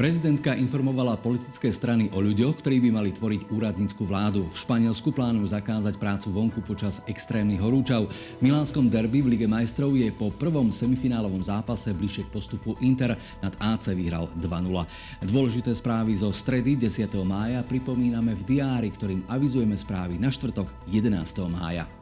Prezidentka informovala politické strany o ľuďoch, ktorí by mali tvoriť úradnícku vládu. V Španielsku plánujú zakázať prácu vonku počas extrémnych horúčav. V milánskom derby v Lige majstrov je po prvom semifinálovom zápase bližšie k postupu Inter nad AC vyhral 2-0. Dôležité správy zo stredy 10. mája pripomíname v diári, ktorým avizujeme správy na štvrtok 11. mája.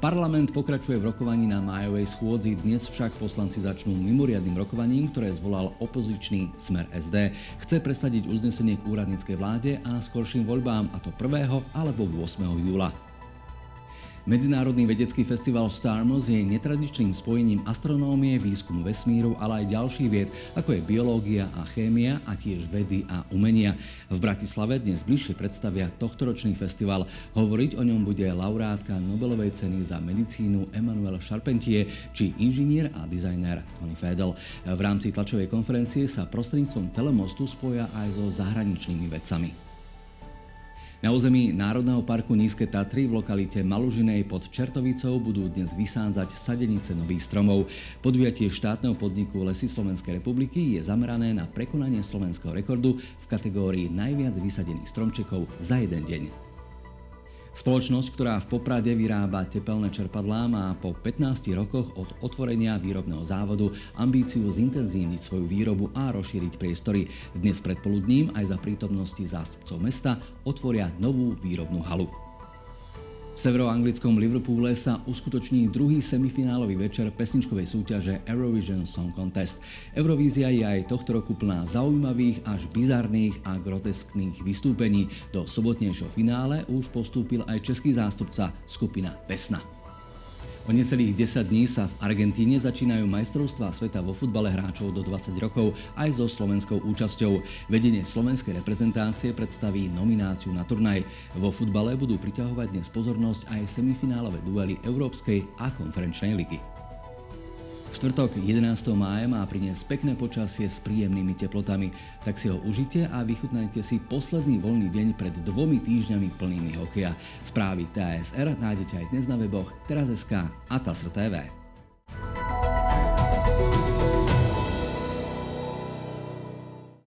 Parlament pokračuje v rokovaní na májovej schôdzi, dnes však poslanci začnú mimoriadnym rokovaním, ktoré zvolal opozičný Smer SD. Chce presadiť uznesenie k úradníckej vláde a skorším voľbám, a to 1. alebo 8. júla. Medzinárodný vedecký festival Starmus je netradičným spojením astronómie, výskumu vesmíru, ale aj ďalších vied, ako je biológia a chémia a tiež vedy a umenia. V Bratislave dnes bližšie predstavia tohtoročný festival. Hovoriť o ňom bude laureátka Nobelovej ceny za medicínu Emmanuel Charpentier či inžinier a dizajner Tony Fedel. V rámci tlačovej konferencie sa prostredníctvom telemostu spoja aj so zahraničnými vedcami. Na území Národného parku Nízke Tatry v lokalite Malužinej pod Čertovicou budú dnes vysádzať sadenice nových stromov. Podujatie štátneho podniku Lesy Slovenskej republiky je zamerané na prekonanie slovenského rekordu v kategórii najviac vysadených stromčekov za jeden deň. Spoločnosť, ktorá v Poprade vyrába tepelné čerpadlá, má po 15 rokoch od otvorenia výrobného závodu ambíciu zintenzívniť svoju výrobu a rozšíriť priestory. Dnes predpoludním aj za prítomnosti zástupcov mesta otvoria novú výrobnú halu severoanglickom Liverpoole sa uskutoční druhý semifinálový večer pesničkovej súťaže Eurovision Song Contest. Eurovízia je aj tohto roku plná zaujímavých až bizarných a groteskných vystúpení. Do sobotnejšieho finále už postúpil aj český zástupca skupina Vesna. O necelých 10 dní sa v Argentíne začínajú majstrovstvá sveta vo futbale hráčov do 20 rokov aj so slovenskou účasťou. Vedenie slovenskej reprezentácie predstaví nomináciu na turnaj. Vo futbale budú priťahovať dnes pozornosť aj semifinálové duely Európskej a konferenčnej ligy. Štvrtok 11. mája má priniesť pekné počasie s príjemnými teplotami, tak si ho užite a vychutnajte si posledný voľný deň pred dvomi týždňami plnými hokeja. Správy TSR nájdete aj dnes na weboch teraz.sk a TASR TV.